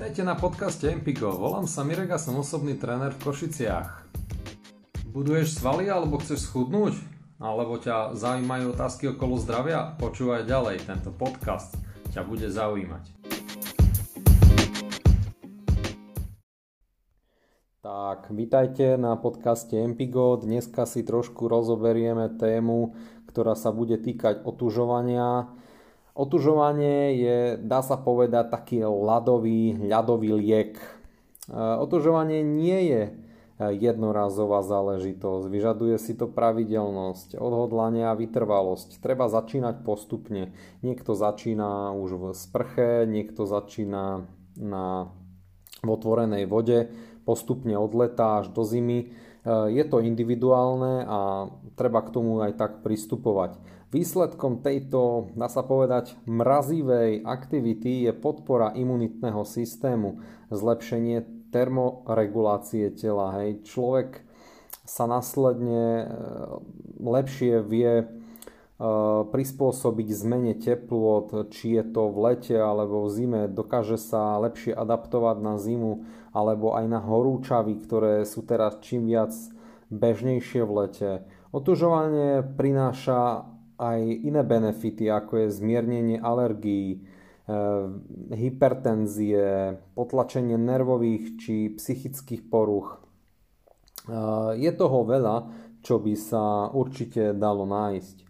Vítajte na podcaste Empigo. Volám sa Mirek a som osobný tréner v Košiciach. Buduješ svaly alebo chceš schudnúť? Alebo ťa zaujímajú otázky okolo zdravia? Počúvaj ďalej, tento podcast ťa bude zaujímať. Tak, vítajte na podcaste Empigo. Dneska si trošku rozoberieme tému, ktorá sa bude týkať otužovania Otužovanie je, dá sa povedať, taký ľadový, ľadový liek. E, otužovanie nie je e, jednorazová záležitosť, vyžaduje si to pravidelnosť, odhodlanie a vytrvalosť. Treba začínať postupne. Niekto začína už v sprche, niekto začína na, v otvorenej vode, postupne od leta až do zimy. E, je to individuálne a treba k tomu aj tak pristupovať. Výsledkom tejto, dá sa povedať, mrazivej aktivity je podpora imunitného systému, zlepšenie termoregulácie tela. Hej. Človek sa následne e, lepšie vie prispôsobiť zmene teplôt, či je to v lete alebo v zime, dokáže sa lepšie adaptovať na zimu alebo aj na horúčavy, ktoré sú teraz čím viac bežnejšie v lete. Otužovanie prináša aj iné benefity, ako je zmiernenie alergií, hypertenzie, potlačenie nervových či psychických poruch. Je toho veľa, čo by sa určite dalo nájsť,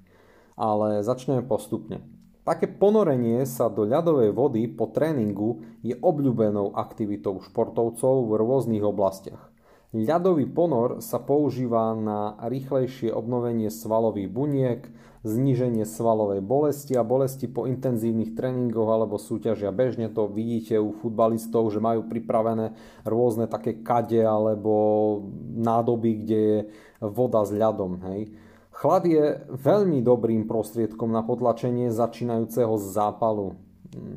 ale začneme postupne. Také ponorenie sa do ľadovej vody po tréningu je obľúbenou aktivitou športovcov v rôznych oblastiach. Ľadový ponor sa používa na rýchlejšie obnovenie svalových buniek, zníženie svalovej bolesti a bolesti po intenzívnych tréningoch alebo súťažia. Bežne to vidíte u futbalistov, že majú pripravené rôzne také kade alebo nádoby, kde je voda s ľadom. Hej. Chlad je veľmi dobrým prostriedkom na potlačenie začínajúceho zápalu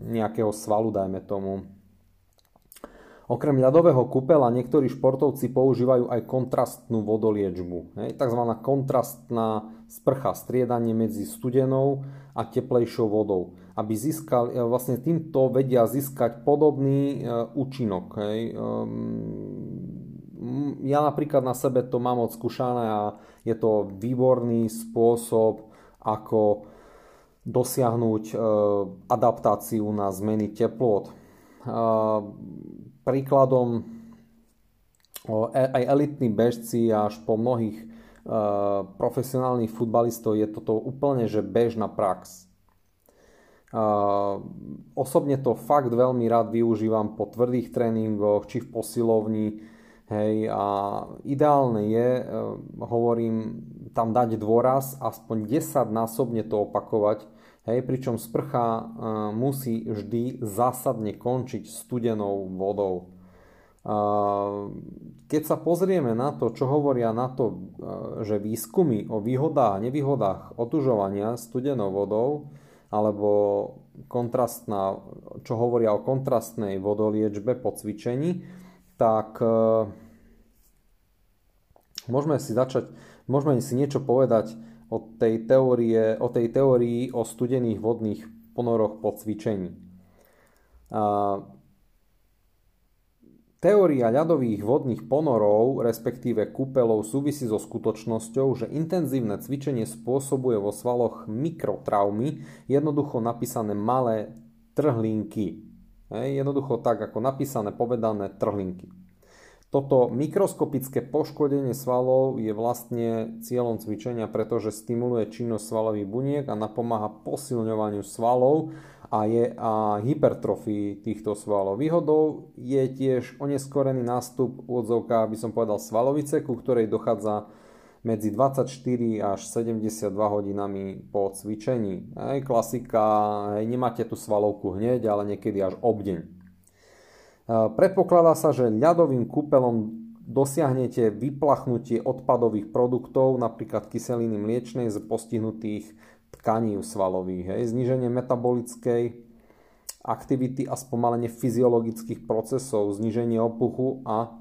nejakého svalu, dajme tomu. Okrem ľadového kúpela niektorí športovci používajú aj kontrastnú vodoliečbu. Hej, tzv. kontrastná sprcha, striedanie medzi studenou a teplejšou vodou. Aby získali, e, vlastne týmto vedia získať podobný e, účinok. Ja napríklad na sebe to mám odskúšané a je to výborný spôsob, ako dosiahnuť e, adaptáciu na zmeny teplot. Ehm, príkladom e, aj elitní bežci až po mnohých e, profesionálnych futbalistov je toto úplne že bežná prax. E, osobne to fakt veľmi rád využívam po tvrdých tréningoch, či v posilovni. Hej, a ideálne je, hovorím, tam dať dôraz, aspoň 10 násobne to opakovať, Hej, pričom sprcha musí vždy zásadne končiť studenou vodou. Keď sa pozrieme na to, čo hovoria na to, že výskumy o výhodách a nevýhodách otužovania studenou vodou, alebo kontrastná, čo hovoria o kontrastnej vodoliečbe po cvičení, tak e, môžeme si začať, môžeme si niečo povedať o tej, teórie, o tej teórii o studených vodných ponoroch po cvičení. A Teória ľadových vodných ponorov, respektíve kúpelov, súvisí so skutočnosťou, že intenzívne cvičenie spôsobuje vo svaloch mikrotraumy, jednoducho napísané malé trhlinky. Jednoducho tak, ako napísané, povedané trhlinky. Toto mikroskopické poškodenie svalov je vlastne cieľom cvičenia, pretože stimuluje činnosť svalových buniek a napomáha posilňovaniu svalov a, je, a hypertrofii týchto svalov. Výhodou je tiež oneskorený nástup úvodzovka, aby som povedal, svalovice, ku ktorej dochádza medzi 24 až 72 hodinami po cvičení. Hej, klasika, hej, nemáte tú svalovku hneď, ale niekedy až obdeň. Predpokladá sa, že ľadovým kúpelom dosiahnete vyplachnutie odpadových produktov, napríklad kyseliny mliečnej z postihnutých tkaní svalových, hej, zníženie metabolickej aktivity a spomalenie fyziologických procesov, zníženie opuchu a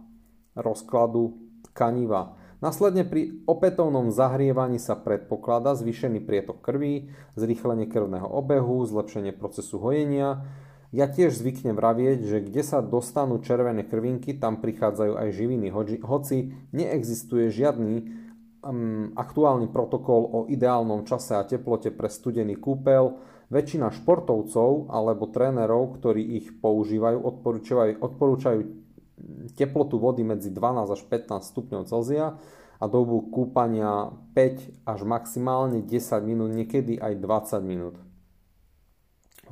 rozkladu tkaniva. Následne pri opätovnom zahrievaní sa predpokladá zvýšený prietok krvi, zrýchlenie krvného obehu, zlepšenie procesu hojenia, Ja tiež zvyknem vravieť, že kde sa dostanú červené krvinky, tam prichádzajú aj živiny, hoci neexistuje žiadny um, aktuálny protokol o ideálnom čase a teplote pre studený kúpel. Väčšina športovcov alebo trénerov, ktorí ich používajú, odporúčajú, odporúčajú teplotu vody medzi 12 až 15 stupňov Celzia a dobu kúpania 5 až maximálne 10 minút, niekedy aj 20 minút.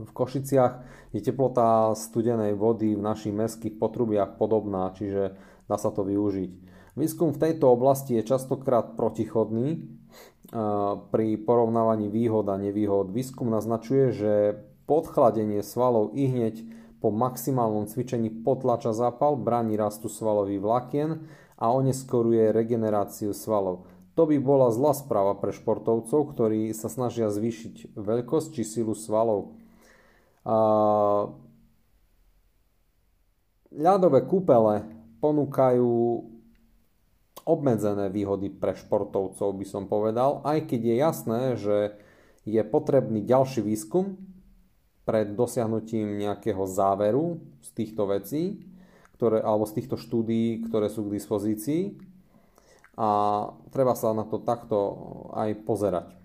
V Košiciach je teplota studenej vody v našich mestských potrubiach podobná, čiže dá sa to využiť. Výskum v tejto oblasti je častokrát protichodný pri porovnávaní výhod a nevýhod. Výskum naznačuje, že podchladenie svalov i hneď po maximálnom cvičení potlača zápal, bráni rastu svalových vlákien a oneskoruje regeneráciu svalov. To by bola zlá správa pre športovcov, ktorí sa snažia zvýšiť veľkosť či silu svalov. Ľadové kúpele ponúkajú obmedzené výhody pre športovcov, by som povedal, aj keď je jasné, že je potrebný ďalší výskum pred dosiahnutím nejakého záveru z týchto vecí, ktoré, alebo z týchto štúdií, ktoré sú k dispozícii a treba sa na to takto aj pozerať.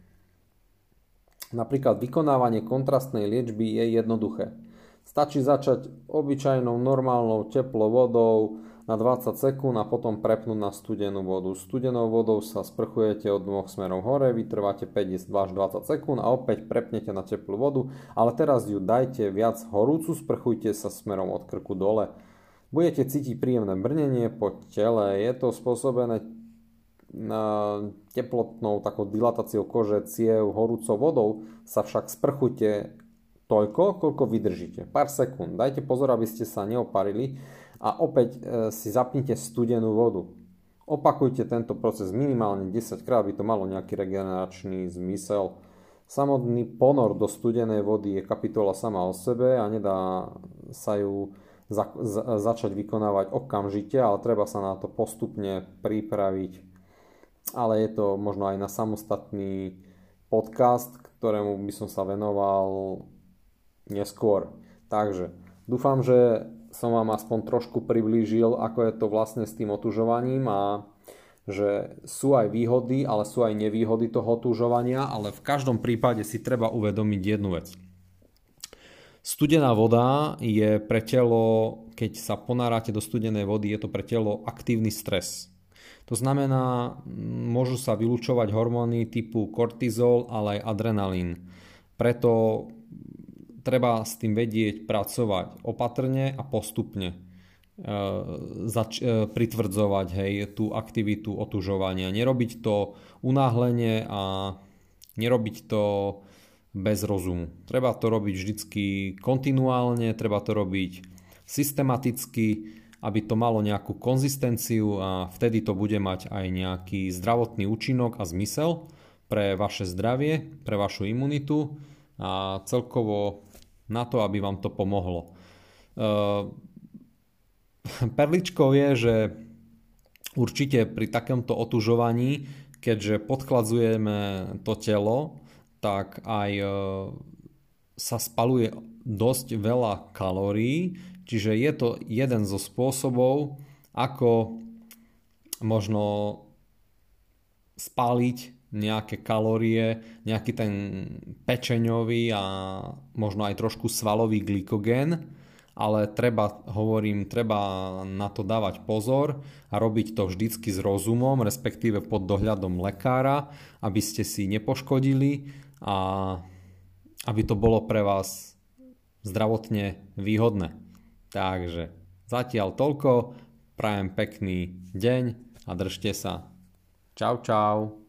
Napríklad vykonávanie kontrastnej liečby je jednoduché. Stačí začať obyčajnou normálnou teplou vodou na 20 sekúnd a potom prepnúť na studenú vodu. Studenou vodou sa sprchujete od dvoch smerov hore, vytrváte 5 až 20 sekúnd a opäť prepnete na teplú vodu, ale teraz ju dajte viac horúcu, sprchujte sa smerom od krku dole. Budete cítiť príjemné brnenie po tele, je to spôsobené teplotnou takou dilatáciou kože, ciev, horúcou vodou sa však sprchujte toľko, koľko vydržíte. Pár sekúnd. Dajte pozor, aby ste sa neoparili a opäť e, si zapnite studenú vodu. Opakujte tento proces minimálne 10 krát, aby to malo nejaký regeneračný zmysel. Samotný ponor do studenej vody je kapitola sama o sebe a nedá sa ju za, za, začať vykonávať okamžite, ale treba sa na to postupne pripraviť ale je to možno aj na samostatný podcast, ktorému by som sa venoval neskôr. Takže dúfam, že som vám aspoň trošku priblížil, ako je to vlastne s tým otužovaním a že sú aj výhody, ale sú aj nevýhody toho otužovania, ale v každom prípade si treba uvedomiť jednu vec. Studená voda je pre telo, keď sa ponárate do studenej vody, je to pre telo aktívny stres. To znamená, môžu sa vylúčovať hormóny typu kortizol, ale aj adrenalín. Preto treba s tým vedieť pracovať opatrne a postupne. E, zač- e, pritvrdzovať hej, tú aktivitu otužovania. Nerobiť to unáhlenie a nerobiť to bez rozumu. Treba to robiť vždycky kontinuálne, treba to robiť systematicky, aby to malo nejakú konzistenciu a vtedy to bude mať aj nejaký zdravotný účinok a zmysel pre vaše zdravie, pre vašu imunitu a celkovo na to, aby vám to pomohlo. Ehm, perličkou je, že určite pri takomto otužovaní, keďže podchladzujeme to telo, tak aj e, sa spaluje dosť veľa kalórií, Čiže je to jeden zo spôsobov, ako možno spáliť nejaké kalórie, nejaký ten pečeňový a možno aj trošku svalový glykogén, ale treba, hovorím, treba na to dávať pozor a robiť to vždycky s rozumom, respektíve pod dohľadom lekára, aby ste si nepoškodili a aby to bolo pre vás zdravotne výhodné. Takže zatiaľ toľko, prajem pekný deň a držte sa. Čau čau.